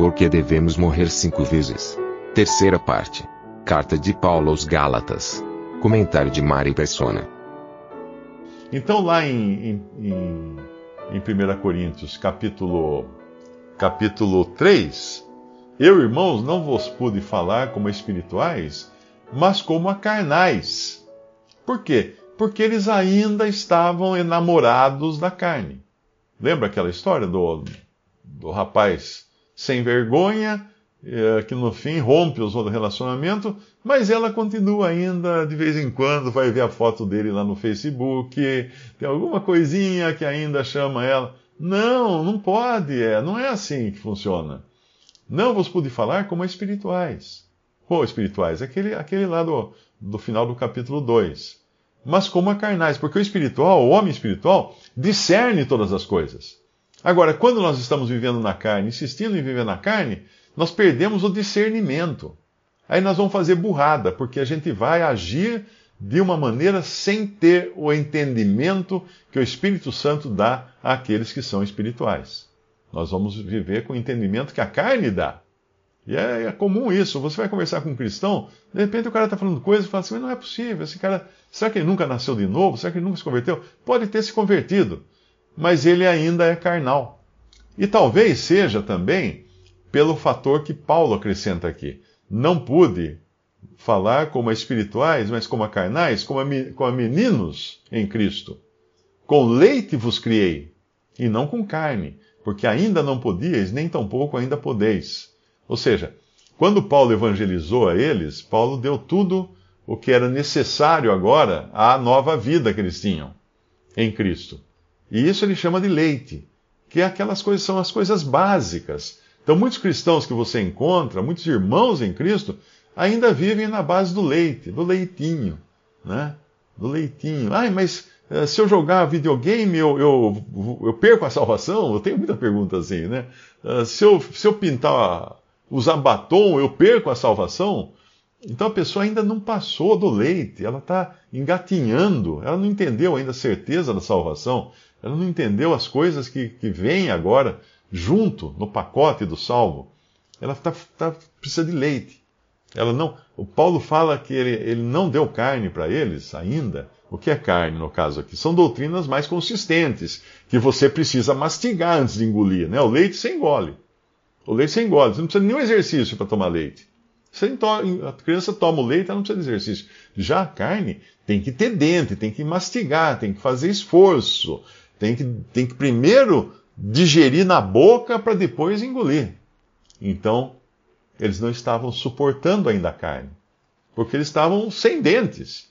Porque devemos morrer cinco vezes. Terceira parte. Carta de Paulo aos Gálatas. Comentário de Mari Persona. Então, lá em, em, em 1 Coríntios, capítulo, capítulo 3, eu, irmãos, não vos pude falar como espirituais, mas como a carnais. Por quê? Porque eles ainda estavam enamorados da carne. Lembra aquela história do, do rapaz sem vergonha, eh, que no fim rompe o relacionamento, mas ela continua ainda, de vez em quando, vai ver a foto dele lá no Facebook, tem alguma coisinha que ainda chama ela. Não, não pode, é, não é assim que funciona. Não vos pude falar como espirituais. Ou espirituais, aquele, aquele lá do, do final do capítulo 2. Mas como a carnais, porque o espiritual, o homem espiritual, discerne todas as coisas. Agora, quando nós estamos vivendo na carne, insistindo em viver na carne, nós perdemos o discernimento. Aí nós vamos fazer burrada, porque a gente vai agir de uma maneira sem ter o entendimento que o Espírito Santo dá àqueles que são espirituais. Nós vamos viver com o entendimento que a carne dá. E é, é, comum isso. Você vai conversar com um cristão, de repente o cara está falando coisas e fala assim: mas não é possível, esse cara, será que ele nunca nasceu de novo? Será que ele nunca se converteu? Pode ter se convertido mas ele ainda é carnal. E talvez seja também pelo fator que Paulo acrescenta aqui. Não pude falar como a espirituais, mas como a carnais, como a, como a meninos em Cristo. Com leite vos criei, e não com carne, porque ainda não podíeis, nem tampouco ainda podeis. Ou seja, quando Paulo evangelizou a eles, Paulo deu tudo o que era necessário agora à nova vida que eles tinham em Cristo. E isso ele chama de leite, que é aquelas coisas, são as coisas básicas. Então, muitos cristãos que você encontra, muitos irmãos em Cristo, ainda vivem na base do leite, do leitinho, né? Do leitinho. Ai, mas uh, se eu jogar videogame, eu, eu, eu, perco a salvação? Eu tenho muita pergunta assim, né? Uh, se, eu, se eu pintar, usar batom, eu perco a salvação? Então a pessoa ainda não passou do leite, ela está engatinhando, ela não entendeu ainda a certeza da salvação. Ela não entendeu as coisas que, que vêm agora junto no pacote do salvo. Ela tá, tá, precisa de leite. Ela não. O Paulo fala que ele, ele não deu carne para eles ainda. O que é carne no caso aqui? São doutrinas mais consistentes, que você precisa mastigar antes de engolir. Né? O leite você engole. O leite você engole. Você não precisa de nenhum exercício para tomar leite. a criança toma o leite, ela não precisa de exercício. Já a carne tem que ter dente, tem que mastigar, tem que fazer esforço. Tem que, tem que primeiro digerir na boca para depois engolir. Então, eles não estavam suportando ainda a carne, porque eles estavam sem dentes.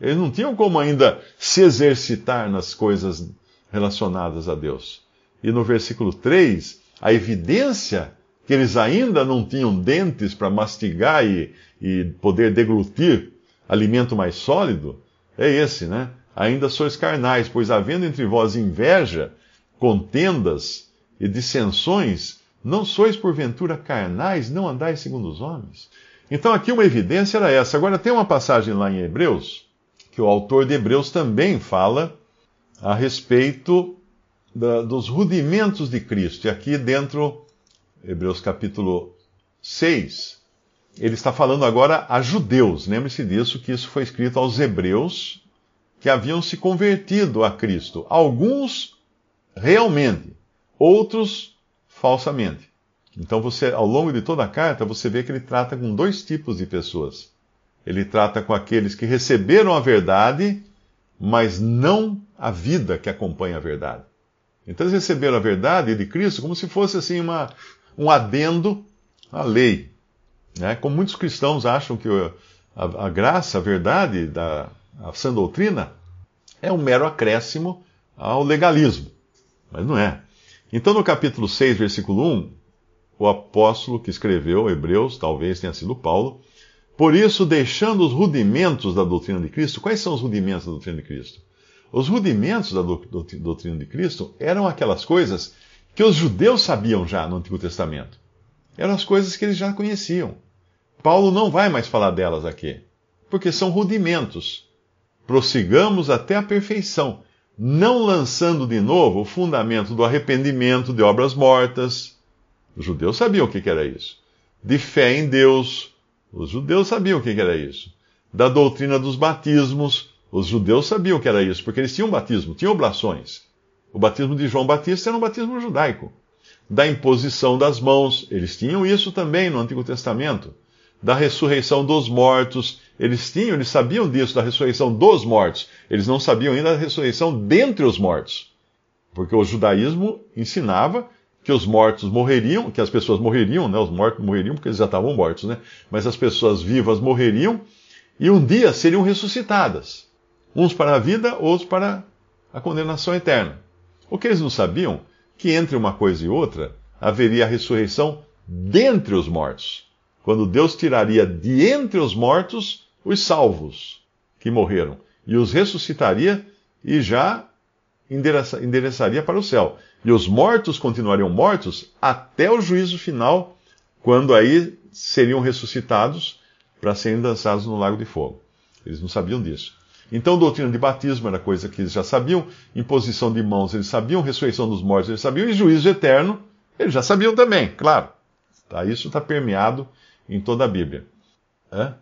Eles não tinham como ainda se exercitar nas coisas relacionadas a Deus. E no versículo 3, a evidência que eles ainda não tinham dentes para mastigar e, e poder deglutir alimento mais sólido é esse, né? Ainda sois carnais, pois havendo entre vós inveja, contendas e dissensões, não sois porventura carnais, não andais segundo os homens? Então aqui uma evidência era essa. Agora tem uma passagem lá em Hebreus, que o autor de Hebreus também fala a respeito da, dos rudimentos de Cristo. E aqui dentro, Hebreus capítulo 6, ele está falando agora a judeus. Lembre-se disso, que isso foi escrito aos hebreus, que haviam se convertido a Cristo. Alguns realmente, outros falsamente. Então você, ao longo de toda a carta, você vê que ele trata com dois tipos de pessoas. Ele trata com aqueles que receberam a verdade, mas não a vida que acompanha a verdade. Então eles receberam a verdade de Cristo como se fosse assim uma, um adendo à lei. Né? Como muitos cristãos acham que a, a graça, a verdade da, a sã doutrina é um mero acréscimo ao legalismo. Mas não é. Então, no capítulo 6, versículo 1, o apóstolo que escreveu Hebreus, talvez tenha sido Paulo, por isso, deixando os rudimentos da doutrina de Cristo, quais são os rudimentos da doutrina de Cristo? Os rudimentos da doutrina de Cristo eram aquelas coisas que os judeus sabiam já no Antigo Testamento. Eram as coisas que eles já conheciam. Paulo não vai mais falar delas aqui, porque são rudimentos. Prossigamos até a perfeição, não lançando de novo o fundamento do arrependimento de obras mortas. Os judeus sabiam o que era isso. De fé em Deus. Os judeus sabiam o que era isso. Da doutrina dos batismos. Os judeus sabiam o que era isso, porque eles tinham batismo, tinham oblações. O batismo de João Batista era um batismo judaico. Da imposição das mãos, eles tinham isso também no Antigo Testamento. Da ressurreição dos mortos, eles tinham, eles sabiam disso, da ressurreição dos mortos. Eles não sabiam ainda da ressurreição dentre os mortos. Porque o judaísmo ensinava que os mortos morreriam, que as pessoas morreriam, né? Os mortos morreriam porque eles já estavam mortos, né? Mas as pessoas vivas morreriam e um dia seriam ressuscitadas. Uns para a vida, outros para a condenação eterna. O que eles não sabiam? Que entre uma coisa e outra haveria a ressurreição dentre os mortos. Quando Deus tiraria de entre os mortos os salvos que morreram e os ressuscitaria e já endereça, endereçaria para o céu. E os mortos continuariam mortos até o juízo final, quando aí seriam ressuscitados para serem lançados no lago de fogo. Eles não sabiam disso. Então, doutrina de batismo era coisa que eles já sabiam, imposição de mãos eles sabiam, ressurreição dos mortos eles sabiam, e juízo eterno eles já sabiam também, claro. Tá? Isso está permeado em toda a Bíblia. É?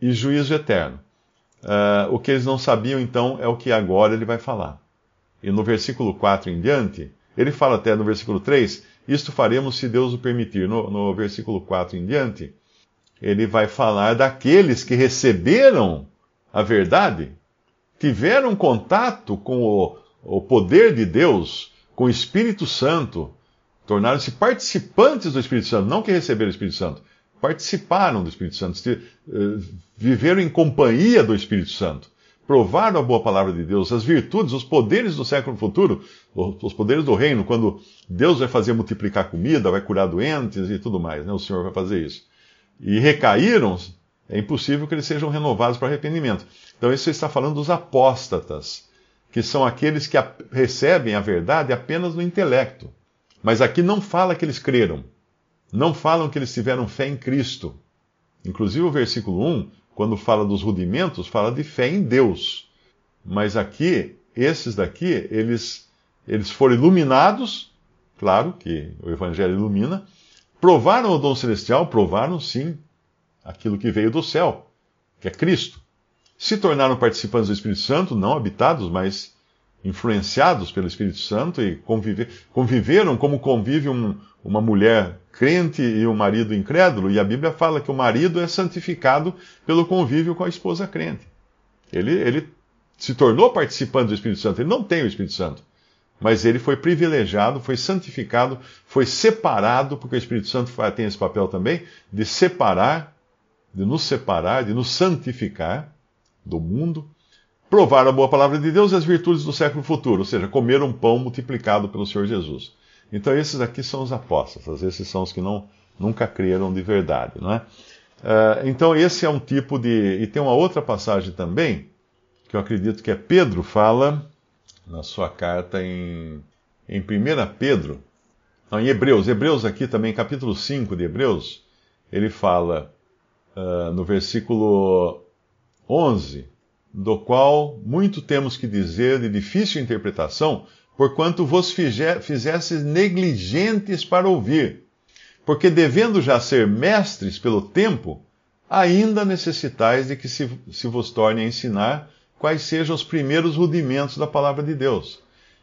E juízo eterno. Uh, o que eles não sabiam, então, é o que agora ele vai falar. E no versículo 4 em diante, ele fala até no versículo 3, isto faremos se Deus o permitir. No, no versículo 4 em diante, ele vai falar daqueles que receberam a verdade tiveram contato com o, o poder de Deus, com o Espírito Santo, tornaram-se participantes do Espírito Santo, não que receberam o Espírito Santo, participaram do Espírito Santo, eh, viveram em companhia do Espírito Santo, provaram a boa palavra de Deus, as virtudes, os poderes do século futuro, os poderes do reino, quando Deus vai fazer multiplicar comida, vai curar doentes e tudo mais, né? o Senhor vai fazer isso. E recaíram é impossível que eles sejam renovados para arrependimento. Então, isso está falando dos apóstatas, que são aqueles que recebem a verdade apenas no intelecto. Mas aqui não fala que eles creram. Não falam que eles tiveram fé em Cristo. Inclusive, o versículo 1, quando fala dos rudimentos, fala de fé em Deus. Mas aqui, esses daqui, eles, eles foram iluminados, claro que o Evangelho ilumina, provaram o dom celestial, provaram sim, aquilo que veio do céu, que é Cristo. Se tornaram participantes do Espírito Santo, não habitados, mas influenciados pelo Espírito Santo e conviver, conviveram como convive um, uma mulher crente e um marido incrédulo. E a Bíblia fala que o marido é santificado pelo convívio com a esposa crente. Ele, ele se tornou participante do Espírito Santo. Ele não tem o Espírito Santo. Mas ele foi privilegiado, foi santificado, foi separado, porque o Espírito Santo tem esse papel também, de separar de nos separar, de nos santificar do mundo, provar a boa palavra de Deus e as virtudes do século futuro, ou seja, comer um pão multiplicado pelo Senhor Jesus. Então esses aqui são os apóstolos, esses são os que não, nunca creram de verdade, não é? Uh, então esse é um tipo de... E tem uma outra passagem também, que eu acredito que é Pedro fala na sua carta em, em 1 Pedro, não, em Hebreus, Hebreus aqui também, capítulo 5 de Hebreus, ele fala uh, no versículo 11, do qual muito temos que dizer de difícil interpretação, porquanto vos fizestes negligentes para ouvir. Porque devendo já ser mestres pelo tempo, ainda necessitais de que se, se vos torne a ensinar quais sejam os primeiros rudimentos da palavra de Deus.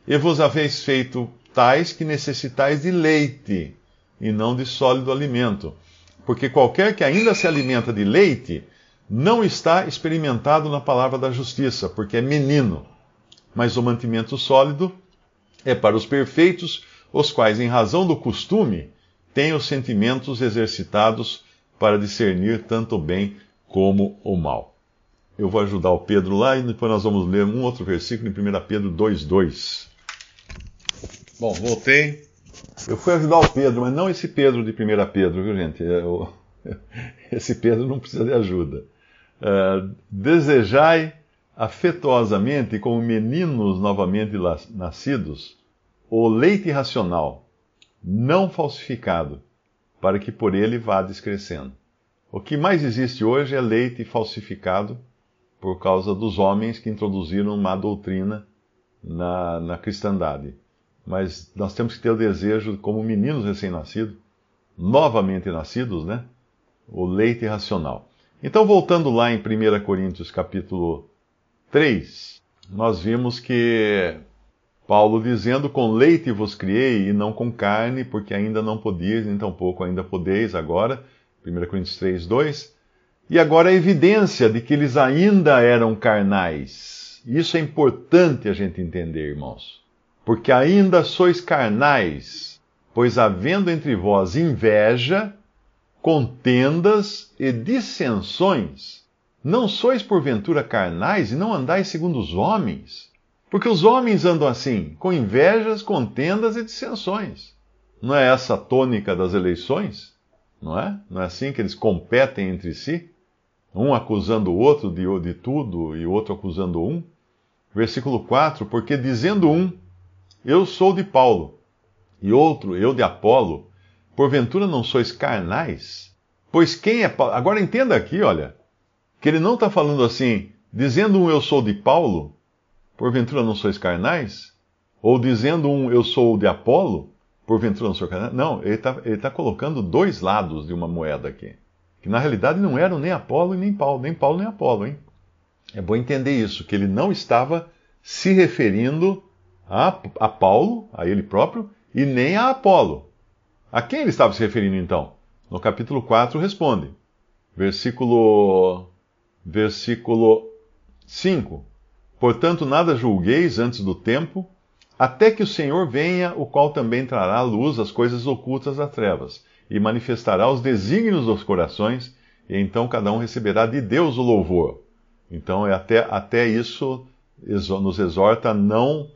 E vos haveis feito tais que necessitais de leite, e não de sólido alimento porque qualquer que ainda se alimenta de leite não está experimentado na palavra da justiça, porque é menino. Mas o mantimento sólido é para os perfeitos, os quais, em razão do costume, têm os sentimentos exercitados para discernir tanto o bem como o mal. Eu vou ajudar o Pedro lá e depois nós vamos ler um outro versículo em 1 Pedro 2,2. Bom, voltei. Eu fui ajudar o Pedro, mas não esse Pedro de 1 Pedro, viu, gente? Eu, esse Pedro não precisa de ajuda. Uh, desejai afetuosamente, como meninos novamente nascidos, o leite racional, não falsificado, para que por ele vá descrescendo. O que mais existe hoje é leite falsificado por causa dos homens que introduziram uma doutrina na, na cristandade. Mas nós temos que ter o desejo, como meninos recém-nascidos, novamente nascidos, né? O leite racional. Então, voltando lá em 1 Coríntios capítulo 3, nós vimos que Paulo dizendo: Com leite vos criei e não com carne, porque ainda não podias, nem tampouco ainda podeis agora. 1 Coríntios 3, 2. E agora a evidência de que eles ainda eram carnais. Isso é importante a gente entender, irmãos. Porque ainda sois carnais, pois havendo entre vós inveja, contendas e dissensões, não sois porventura carnais e não andais segundo os homens? Porque os homens andam assim, com invejas, contendas e dissensões. Não é essa a tônica das eleições? Não é? Não é assim que eles competem entre si? Um acusando o outro de, de tudo e o outro acusando um? Versículo 4: Porque dizendo um, eu sou de Paulo, e outro, eu de Apolo, porventura não sois carnais? Pois quem é Paulo? Agora entenda aqui, olha que ele não está falando assim, dizendo um eu sou de Paulo, porventura não sois carnais? Ou dizendo um eu sou de Apolo, porventura não sou carnais? Não, ele está tá colocando dois lados de uma moeda aqui. Que na realidade não eram nem Apolo e nem Paulo, nem Paulo nem Apolo, hein? É bom entender isso, que ele não estava se referindo a, a Paulo, a ele próprio, e nem a Apolo. A quem ele estava se referindo então? No capítulo 4 responde. Versículo versículo 5. Portanto, nada julgueis antes do tempo, até que o Senhor venha, o qual também trará à luz as coisas ocultas das trevas, e manifestará os desígnios dos corações, e então cada um receberá de Deus o louvor. Então, é até, até isso nos exorta a não,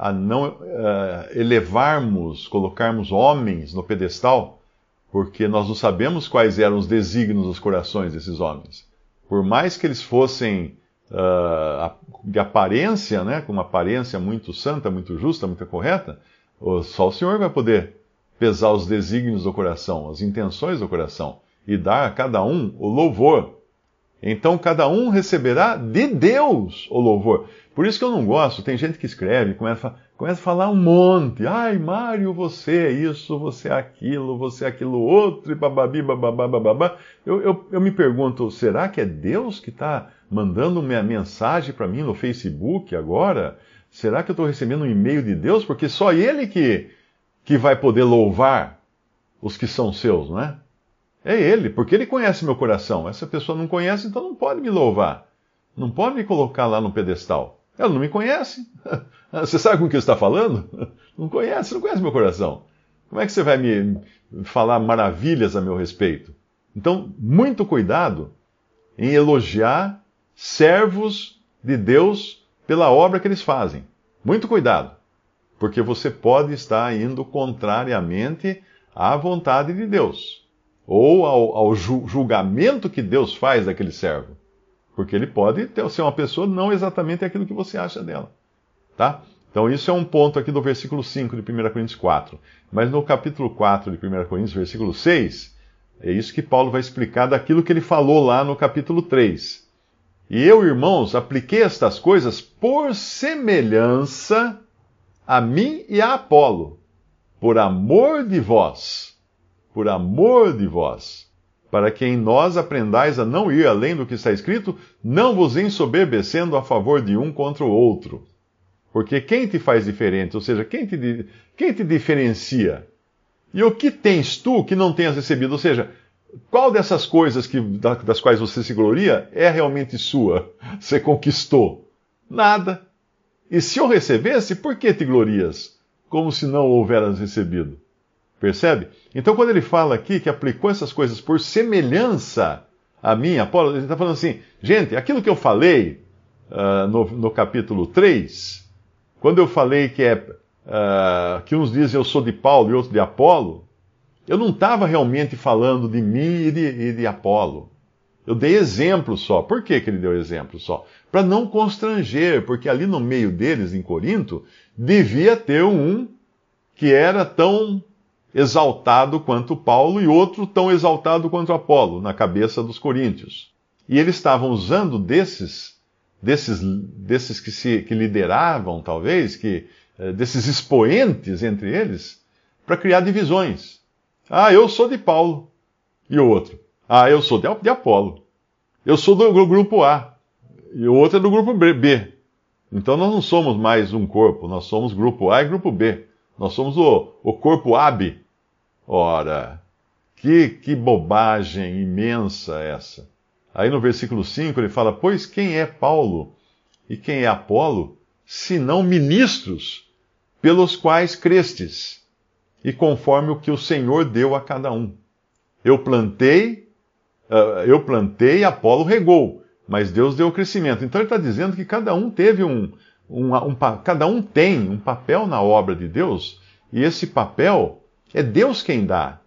a não uh, elevarmos, colocarmos homens no pedestal, porque nós não sabemos quais eram os desígnios dos corações desses homens por mais que eles fossem uh, de aparência, né, com uma aparência muito santa, muito justa, muito correta, só o Senhor vai poder pesar os desígnios do coração, as intenções do coração, e dar a cada um o louvor. Então cada um receberá de Deus o louvor. Por isso que eu não gosto, tem gente que escreve, começa, começa a falar um monte. Ai, Mário, você é isso, você é aquilo, você é aquilo outro, e bababi, bababá, bababá. Eu, eu, eu me pergunto, será que é Deus que está mandando minha mensagem para mim no Facebook agora? Será que eu estou recebendo um e-mail de Deus? Porque só Ele que, que vai poder louvar os que são seus, não é? É Ele, porque Ele conhece meu coração. Essa pessoa não conhece, então não pode me louvar. Não pode me colocar lá no pedestal. Ela não me conhece. Você sabe com o que está falando? Não conhece, não conhece meu coração. Como é que você vai me falar maravilhas a meu respeito? Então, muito cuidado em elogiar servos de Deus pela obra que eles fazem. Muito cuidado, porque você pode estar indo contrariamente à vontade de Deus ou ao, ao julgamento que Deus faz daquele servo. Porque ele pode ter, ser uma pessoa não exatamente aquilo que você acha dela. Tá? Então, isso é um ponto aqui do versículo 5 de 1 Coríntios 4. Mas no capítulo 4 de 1 Coríntios, versículo 6, é isso que Paulo vai explicar daquilo que ele falou lá no capítulo 3. E eu, irmãos, apliquei estas coisas por semelhança a mim e a Apolo, por amor de vós, por amor de vós para que em nós aprendais a não ir além do que está escrito, não vos ensoberbecendo a favor de um contra o outro. Porque quem te faz diferente, ou seja, quem te, quem te diferencia? E o que tens tu que não tenhas recebido? Ou seja, qual dessas coisas que, das quais você se gloria é realmente sua? Você conquistou? Nada. E se eu recebesse, por que te glorias? Como se não houveras recebido. Percebe? Então, quando ele fala aqui que aplicou essas coisas por semelhança a mim, Apolo, ele está falando assim, gente, aquilo que eu falei uh, no, no, capítulo 3, quando eu falei que é uh, que uns dizem eu sou de Paulo e outros de Apolo, eu não estava realmente falando de mim e de, e de Apolo. Eu dei exemplo só. Por que, que ele deu exemplo só? Para não constranger, porque ali no meio deles, em Corinto, devia ter um que era tão exaltado quanto Paulo e outro tão exaltado quanto Apolo, na cabeça dos coríntios. E eles estavam usando desses, desses, desses que, se, que lideravam, talvez, que, eh, desses expoentes entre eles, para criar divisões. Ah, eu sou de Paulo. E o outro? Ah, eu sou de, de Apolo. Eu sou do grupo A. E o outro é do grupo B. Então nós não somos mais um corpo, nós somos grupo A e grupo B. Nós somos o, o corpo AB. Ora, que, que bobagem imensa essa. Aí no versículo 5 ele fala: Pois quem é Paulo e quem é Apolo, senão ministros pelos quais crestes, e conforme o que o Senhor deu a cada um. Eu plantei, uh, eu plantei, Apolo regou, mas Deus deu o crescimento. Então ele está dizendo que cada um teve um, um, um, cada um tem um papel na obra de Deus, e esse papel é Deus quem dá.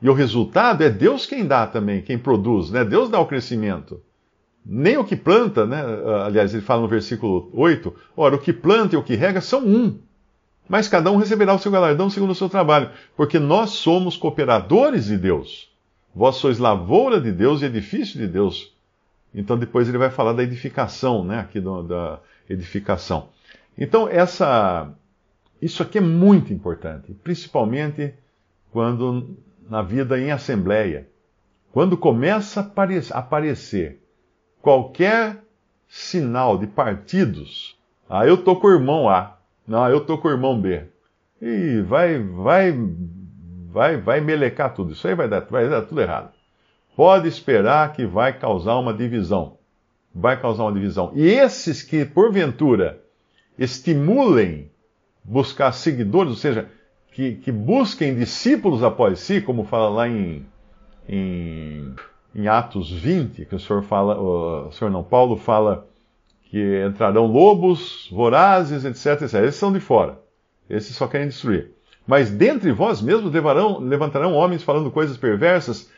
E o resultado é Deus quem dá também, quem produz, né? Deus dá o crescimento. Nem o que planta, né? Aliás, ele fala no versículo 8: ora, o que planta e o que rega são um. Mas cada um receberá o seu galardão segundo o seu trabalho, porque nós somos cooperadores de Deus. Vós sois lavoura de Deus e edifício de Deus. Então depois ele vai falar da edificação, né? Aqui do, da edificação. Então essa, isso aqui é muito importante, principalmente quando na vida em assembleia, quando começa a aparecer qualquer sinal de partidos, ah, eu tô com o irmão A, não, eu tô com o irmão B, e vai, vai, vai, vai melecar tudo. Isso aí vai dar, vai dar tudo errado. Pode esperar que vai causar uma divisão. Vai causar uma divisão. E esses que, porventura, estimulem buscar seguidores, ou seja, que, que busquem discípulos após si, como fala lá em, em, em, Atos 20, que o senhor fala, o senhor não, Paulo fala que entrarão lobos, vorazes, etc, etc. Esses são de fora. Esses só querem destruir. Mas dentre vós mesmos levarão, levantarão homens falando coisas perversas,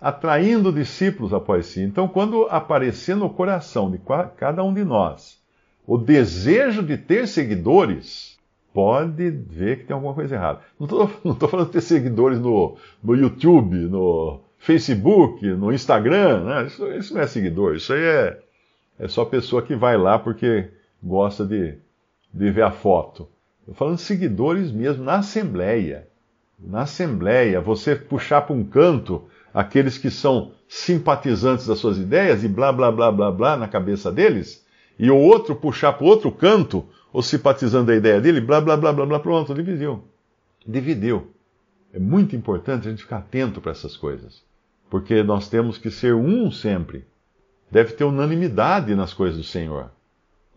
atraindo discípulos após si. Então, quando aparecer no coração de cada um de nós o desejo de ter seguidores, pode ver que tem alguma coisa errada. Não estou falando de ter seguidores no, no YouTube, no Facebook, no Instagram, né? isso, isso, não é seguidor, isso aí é, é só pessoa que vai lá porque gosta de, de ver a foto. Estou falando de seguidores mesmo na Assembleia. Na Assembleia, você puxar para um canto aqueles que são simpatizantes das suas ideias e blá blá blá blá blá na cabeça deles, e o outro puxar para outro canto, ou simpatizando da ideia dele, blá blá blá blá blá, pronto, dividiu. Dividiu. É muito importante a gente ficar atento para essas coisas, porque nós temos que ser um sempre. Deve ter unanimidade nas coisas do Senhor.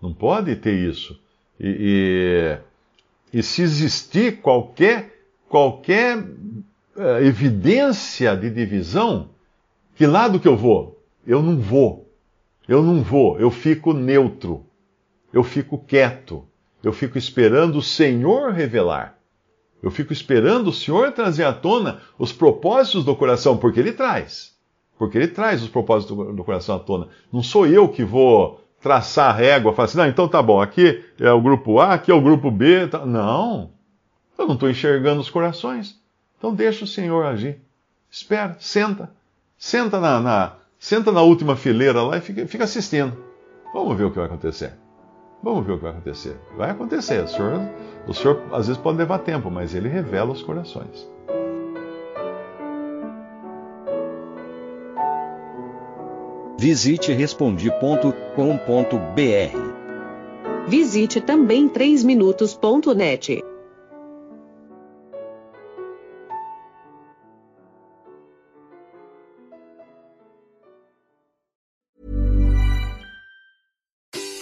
Não pode ter isso. E, e, e se existir qualquer, qualquer uh, evidência de divisão, que lado que eu vou? Eu não vou. Eu não vou, eu fico neutro, eu fico quieto, eu fico esperando o Senhor revelar. Eu fico esperando o Senhor trazer à tona os propósitos do coração, porque Ele traz. Porque Ele traz os propósitos do coração à tona. Não sou eu que vou traçar a régua, falar assim, não, então tá bom, aqui é o grupo A, aqui é o grupo B. Tá... Não, eu não estou enxergando os corações. Então deixa o Senhor agir. Espera, senta. Senta na, na, Senta na última fileira lá e fica, fica assistindo. Vamos ver o que vai acontecer. Vamos ver o que vai acontecer. Vai acontecer. O senhor, o senhor às vezes pode levar tempo, mas ele revela os corações. Visite respondi.com.br. Visite também 3minutos.net.